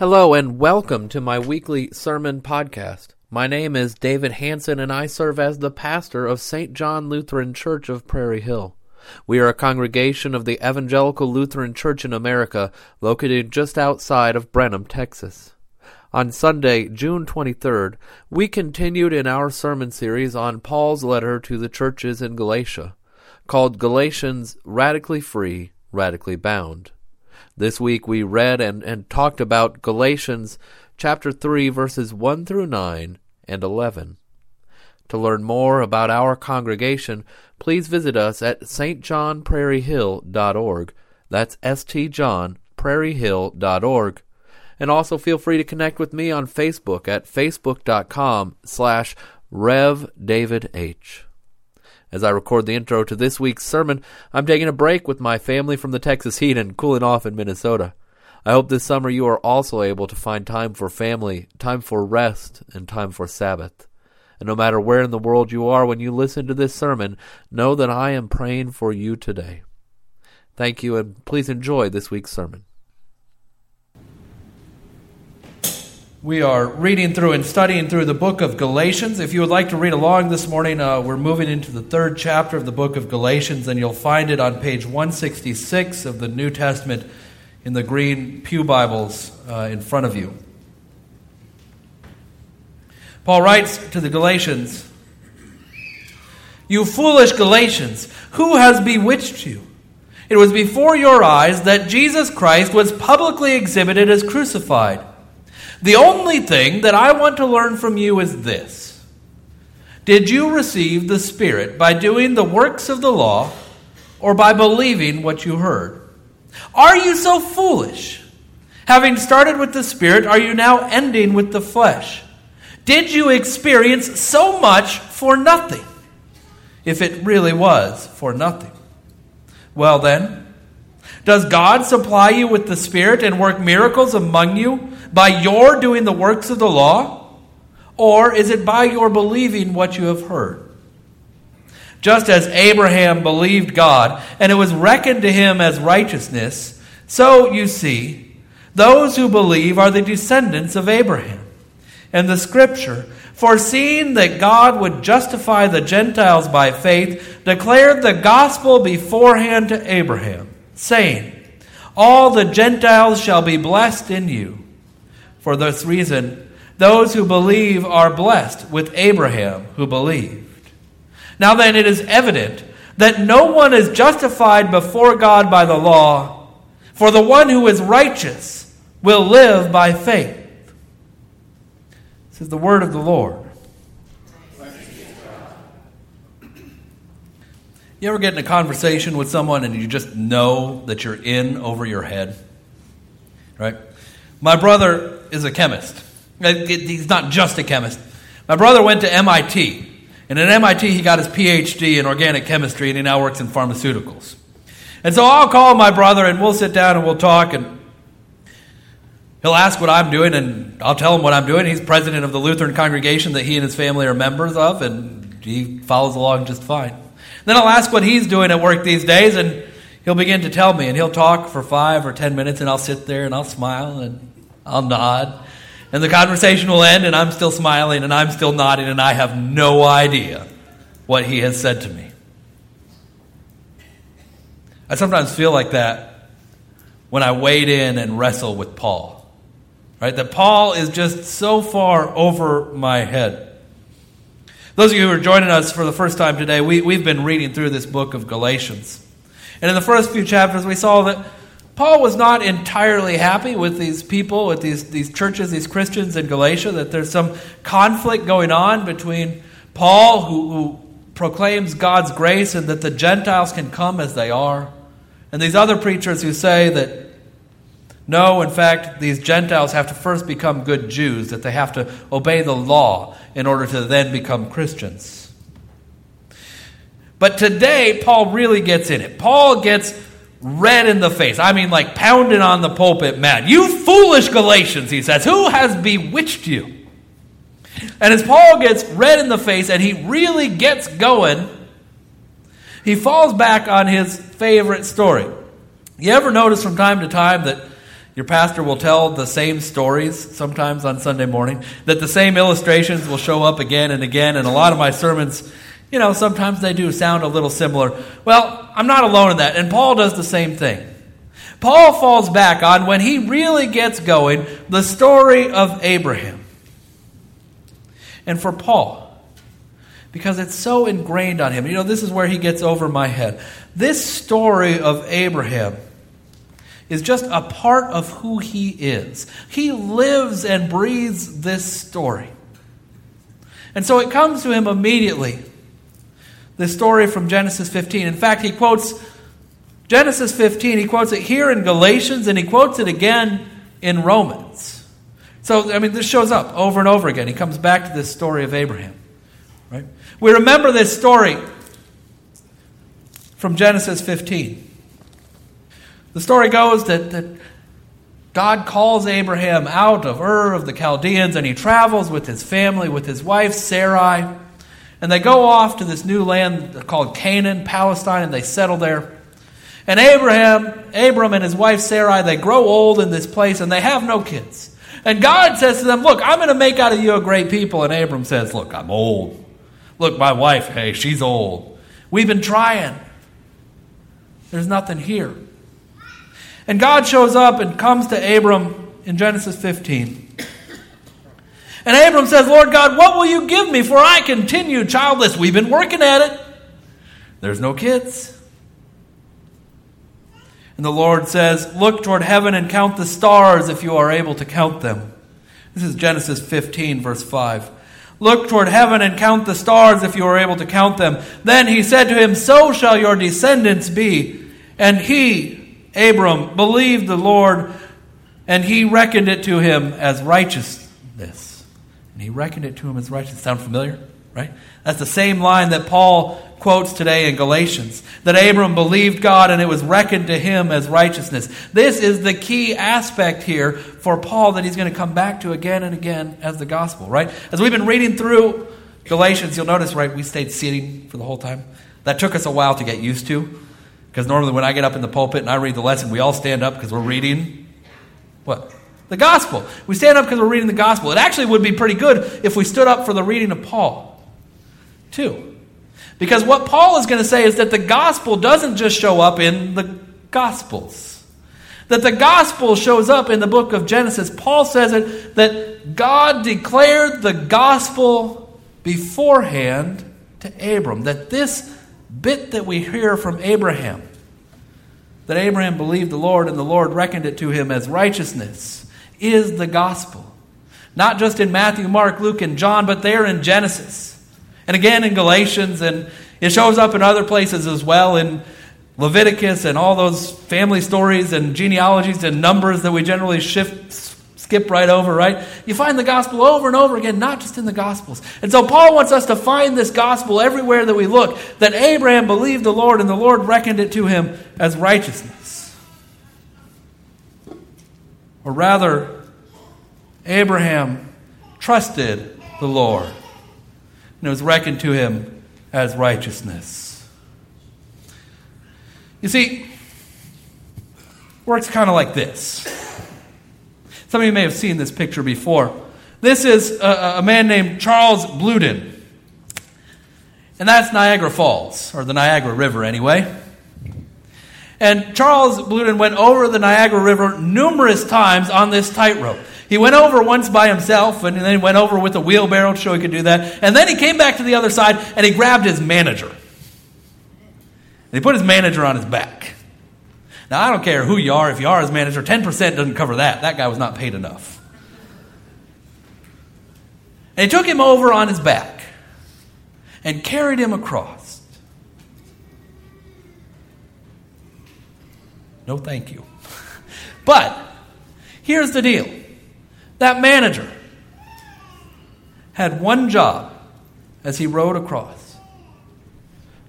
Hello and welcome to my weekly sermon podcast. My name is David Hanson and I serve as the pastor of St. John Lutheran Church of Prairie Hill. We are a congregation of the Evangelical Lutheran Church in America located just outside of Brenham, Texas. On Sunday, June 23rd, we continued in our sermon series on Paul's letter to the churches in Galatia, called Galatians Radically Free, Radically Bound. This week we read and, and talked about Galatians chapter 3, verses 1 through 9 and 11. To learn more about our congregation, please visit us at stjohnprairiehill.org. That's stjohnprairiehill.org and also feel free to connect with me on Facebook at facebook.com slash revdavidh. As I record the intro to this week's sermon, I'm taking a break with my family from the Texas heat and cooling off in Minnesota. I hope this summer you are also able to find time for family, time for rest, and time for Sabbath. And no matter where in the world you are when you listen to this sermon, know that I am praying for you today. Thank you, and please enjoy this week's sermon. We are reading through and studying through the book of Galatians. If you would like to read along this morning, uh, we're moving into the third chapter of the book of Galatians, and you'll find it on page 166 of the New Testament in the green Pew Bibles uh, in front of you. Paul writes to the Galatians You foolish Galatians, who has bewitched you? It was before your eyes that Jesus Christ was publicly exhibited as crucified. The only thing that I want to learn from you is this Did you receive the Spirit by doing the works of the law or by believing what you heard? Are you so foolish? Having started with the Spirit, are you now ending with the flesh? Did you experience so much for nothing? If it really was for nothing. Well, then, does God supply you with the Spirit and work miracles among you by your doing the works of the law? Or is it by your believing what you have heard? Just as Abraham believed God, and it was reckoned to him as righteousness, so you see, those who believe are the descendants of Abraham. And the scripture, foreseeing that God would justify the Gentiles by faith, declared the gospel beforehand to Abraham, saying, All the Gentiles shall be blessed in you. For this reason, those who believe are blessed with Abraham who believed. Now then, it is evident that no one is justified before God by the law, for the one who is righteous will live by faith. This is the word of the Lord. You ever get in a conversation with someone and you just know that you're in over your head? Right? My brother is a chemist. Uh, he's not just a chemist. My brother went to MIT, and at MIT he got his PhD in organic chemistry, and he now works in pharmaceuticals. And so I'll call my brother, and we'll sit down and we'll talk, and he'll ask what I'm doing, and I'll tell him what I'm doing. He's president of the Lutheran congregation that he and his family are members of, and he follows along just fine. Then I'll ask what he's doing at work these days, and he'll begin to tell me, and he'll talk for five or ten minutes, and I'll sit there and I'll smile and I'll nod. And the conversation will end, and I'm still smiling, and I'm still nodding, and I have no idea what he has said to me. I sometimes feel like that when I wade in and wrestle with Paul. Right? That Paul is just so far over my head. Those of you who are joining us for the first time today, we, we've been reading through this book of Galatians. And in the first few chapters, we saw that Paul was not entirely happy with these people, with these, these churches, these Christians in Galatia, that there's some conflict going on between Paul, who, who proclaims God's grace, and that the Gentiles can come as they are, and these other preachers who say that no, in fact, these Gentiles have to first become good Jews, that they have to obey the law in order to then become Christians. But today, Paul really gets in it. Paul gets red in the face. I mean, like pounded on the pulpit mad. You foolish Galatians, he says, who has bewitched you? And as Paul gets red in the face and he really gets going, he falls back on his favorite story. You ever notice from time to time that Your pastor will tell the same stories sometimes on Sunday morning, that the same illustrations will show up again and again, and a lot of my sermons, you know, sometimes they do sound a little similar. Well, I'm not alone in that, and Paul does the same thing. Paul falls back on when he really gets going the story of Abraham. And for Paul, because it's so ingrained on him, you know, this is where he gets over my head. This story of Abraham is just a part of who he is. He lives and breathes this story. And so it comes to him immediately. This story from Genesis 15. In fact, he quotes Genesis 15, he quotes it here in Galatians, and he quotes it again in Romans. So, I mean, this shows up over and over again. He comes back to this story of Abraham. Right? We remember this story from Genesis 15. The story goes that, that God calls Abraham out of Ur of the Chaldeans, and he travels with his family, with his wife Sarai, and they go off to this new land called Canaan, Palestine, and they settle there. And Abraham, Abram and his wife Sarai, they grow old in this place and they have no kids. And God says to them, Look, I'm going to make out of you a great people. And Abram says, Look, I'm old. Look, my wife, hey, she's old. We've been trying. There's nothing here. And God shows up and comes to Abram in Genesis 15. And Abram says, Lord God, what will you give me for I continue childless? We've been working at it. There's no kids. And the Lord says, Look toward heaven and count the stars if you are able to count them. This is Genesis 15, verse 5. Look toward heaven and count the stars if you are able to count them. Then he said to him, So shall your descendants be. And he, Abram believed the Lord, and he reckoned it to him as righteousness. And he reckoned it to him as righteousness. Sound familiar? Right? That's the same line that Paul quotes today in Galatians that Abram believed God and it was reckoned to him as righteousness. This is the key aspect here for Paul that he's going to come back to again and again as the gospel, right? As we've been reading through Galatians, you'll notice, right, we stayed sitting for the whole time. That took us a while to get used to. Because normally when I get up in the pulpit and I read the lesson, we all stand up because we're reading what? The gospel. We stand up because we're reading the gospel. It actually would be pretty good if we stood up for the reading of Paul, too. Because what Paul is going to say is that the gospel doesn't just show up in the gospels. That the gospel shows up in the book of Genesis. Paul says it that God declared the gospel beforehand to Abram. That this bit that we hear from Abraham that Abraham believed the Lord and the Lord reckoned it to him as righteousness is the gospel. Not just in Matthew, Mark, Luke, and John, but there in Genesis. And again in Galatians, and it shows up in other places as well in Leviticus and all those family stories and genealogies and numbers that we generally shift skip right over, right? You find the gospel over and over again, not just in the gospels. And so Paul wants us to find this gospel everywhere that we look that Abraham believed the Lord and the Lord reckoned it to him as righteousness. Or rather, Abraham trusted the Lord and it was reckoned to him as righteousness. You see, works kind of like this. Some of you may have seen this picture before. This is a, a man named Charles Blondin. And that's Niagara Falls, or the Niagara River, anyway. And Charles Blondin went over the Niagara River numerous times on this tightrope. He went over once by himself, and then he went over with a wheelbarrow to show he could do that. And then he came back to the other side, and he grabbed his manager. And he put his manager on his back. Now, I don't care who you are, if you are his manager, 10% doesn't cover that. That guy was not paid enough. And he took him over on his back and carried him across. No, thank you. But here's the deal that manager had one job as he rode across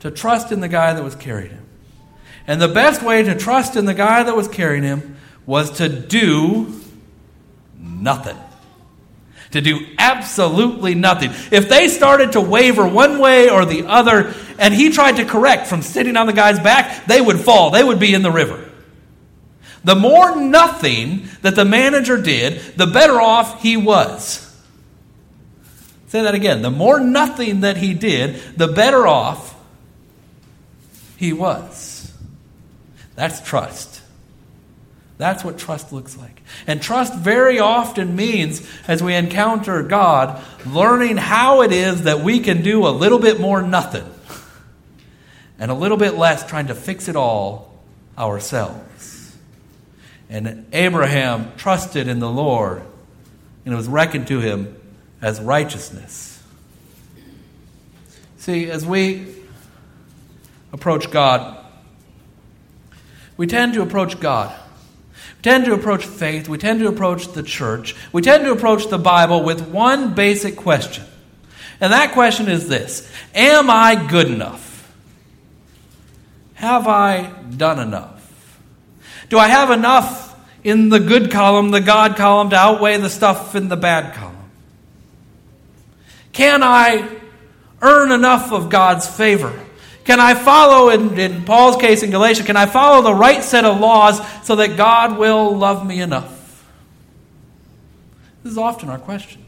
to trust in the guy that was carrying him. And the best way to trust in the guy that was carrying him was to do nothing. To do absolutely nothing. If they started to waver one way or the other, and he tried to correct from sitting on the guy's back, they would fall. They would be in the river. The more nothing that the manager did, the better off he was. Say that again. The more nothing that he did, the better off he was. That's trust. That's what trust looks like. And trust very often means, as we encounter God, learning how it is that we can do a little bit more nothing and a little bit less trying to fix it all ourselves. And Abraham trusted in the Lord, and it was reckoned to him as righteousness. See, as we approach God, we tend to approach God. We tend to approach faith. We tend to approach the church. We tend to approach the Bible with one basic question. And that question is this Am I good enough? Have I done enough? Do I have enough in the good column, the God column, to outweigh the stuff in the bad column? Can I earn enough of God's favor? Can I follow, in, in, Paul's case in Galatia, can I follow the right set of laws so that God will love me enough? This is often our question,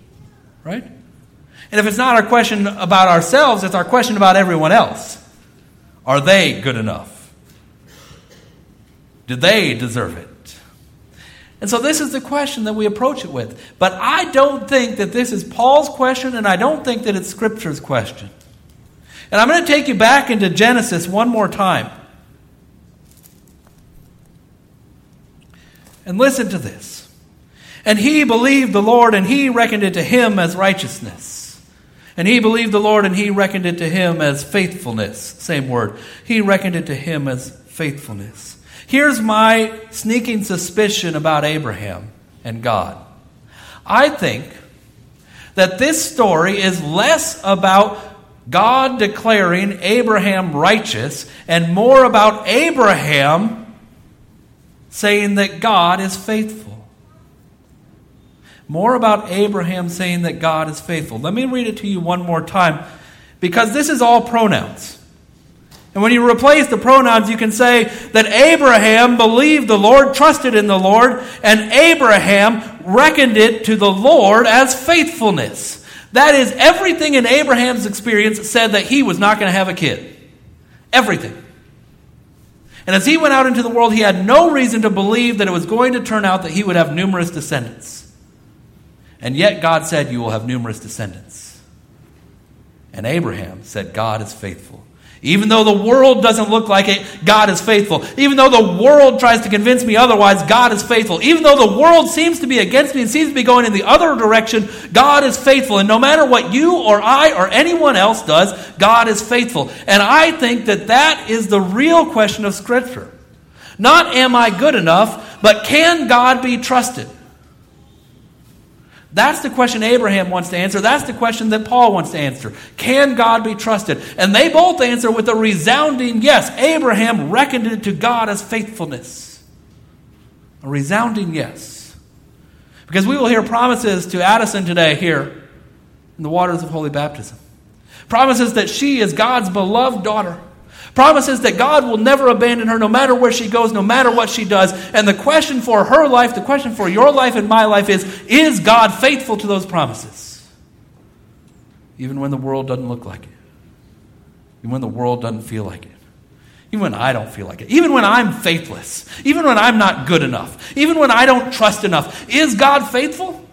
right? And if it's not our question about ourselves, it's our question about everyone else. Are they good enough? Do they deserve it? And so this is the question that we approach it with. But I don't think that this is Paul's question, and I don't think that it's Scripture's question. And I'm going to take you back into Genesis one more time. And listen to this. And he believed the Lord, and he reckoned it to him as righteousness. And he believed the Lord, and he reckoned it to him as faithfulness. Same word. He reckoned it to him as faithfulness. Here's my sneaking suspicion about Abraham and God. I think that this story is less about God declaring Abraham righteous and more about Abraham saying that God is faithful. More about Abraham saying that God is faithful. Let me read it to you one more time because this is all pronouns. And when you replace the pronouns, you can say that Abraham believed the Lord, trusted in the Lord, and Abraham reckoned it to the Lord as faithfulness. That is, everything in Abraham's experience said that he was not going to have a kid. Everything. And as he went out into the world, he had no reason to believe that it was going to turn out that he would have numerous descendants. And yet God said, You will have numerous descendants. And Abraham said, God is faithful. Even though the world doesn't look like it, God is faithful. Even though the world tries to convince me otherwise, God is faithful. Even though the world seems to be against me and seems to be going in the other direction, God is faithful. And no matter what you or I or anyone else does, God is faithful. And I think that that is the real question of Scripture. Not am I good enough, but can God be trusted? That's the question Abraham wants to answer. That's the question that Paul wants to answer. Can God be trusted? And they both answer with a resounding yes. Abraham reckoned it to God as faithfulness. A resounding yes. Because we will hear promises to Addison today here in the waters of holy baptism. Promises that she is God's beloved daughter Promises that God will never abandon her no matter where she goes, no matter what she does. And the question for her life, the question for your life and my life is Is God faithful to those promises? Even when the world doesn't look like it, even when the world doesn't feel like it. Even when I don't feel like it. Even when I'm faithless. Even when I'm not good enough. Even when I don't trust enough. Is God faithful?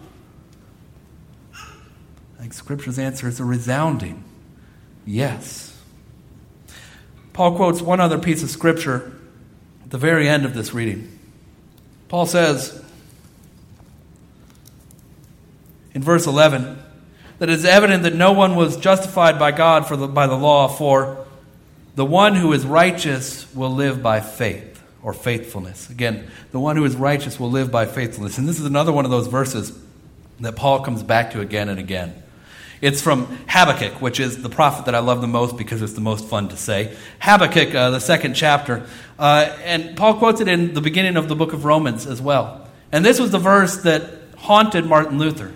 I think Scripture's answer is a resounding yes. Paul quotes one other piece of scripture at the very end of this reading. Paul says in verse 11 that it is evident that no one was justified by God for the, by the law, for the one who is righteous will live by faith or faithfulness. Again, the one who is righteous will live by faithfulness. And this is another one of those verses that Paul comes back to again and again. It's from Habakkuk, which is the prophet that I love the most because it's the most fun to say. Habakkuk, uh, the second chapter. Uh, and Paul quotes it in the beginning of the book of Romans as well. And this was the verse that haunted Martin Luther.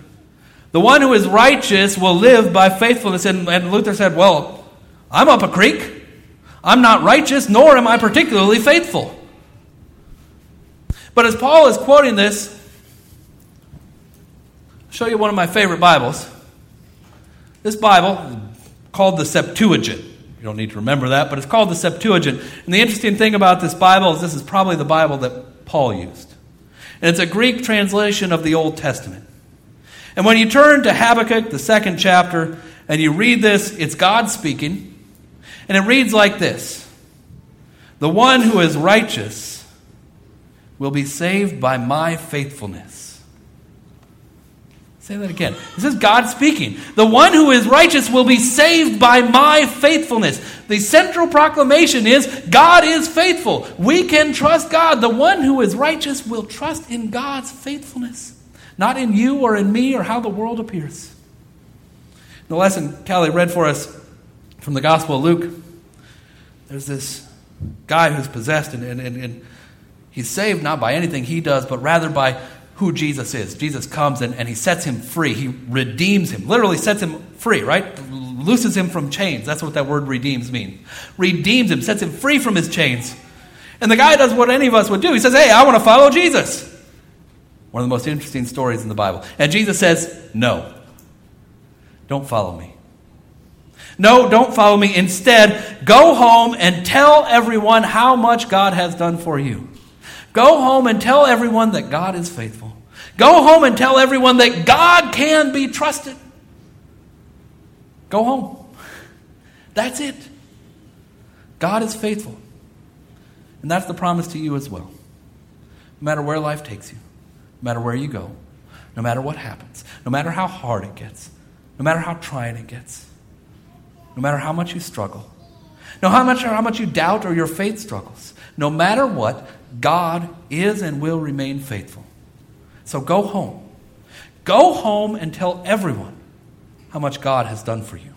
The one who is righteous will live by faithfulness. And, and Luther said, Well, I'm up a creek. I'm not righteous, nor am I particularly faithful. But as Paul is quoting this, I'll show you one of my favorite Bibles. This Bible called the Septuagint. You don't need to remember that, but it's called the Septuagint. And the interesting thing about this Bible is this is probably the Bible that Paul used. And it's a Greek translation of the Old Testament. And when you turn to Habakkuk, the second chapter, and you read this, it's God speaking. And it reads like this The one who is righteous will be saved by my faithfulness. Say that again. This is God speaking. The one who is righteous will be saved by my faithfulness. The central proclamation is God is faithful. We can trust God. The one who is righteous will trust in God's faithfulness, not in you or in me or how the world appears. The lesson Callie read for us from the Gospel of Luke there's this guy who's possessed, and, and, and, he's saved not by anything he does, but rather by who Jesus is. Jesus comes and, and he sets him free. He redeems him, literally sets him free, right? Looses him from chains. That's what that word redeems means. Redeems him, sets him free from his chains. And the guy does what any of us would do. He says, Hey, I want to follow Jesus. One of the most interesting stories in the Bible. And Jesus says, No, don't follow me. No, don't follow me. Instead, go home and tell everyone how much God has done for you. Go home and tell everyone that God is faithful. Go home and tell everyone that God can be trusted. Go home. That's it. God is faithful. And that's the promise to you as well. No matter where life takes you, no matter where you go, no matter what happens, no matter how hard it gets, no matter how trying it gets, no matter how much you struggle, no how much, how much you doubt or your faith struggles, no matter what, God is and will remain faithful. So go home. Go home and tell everyone how much God has done for you.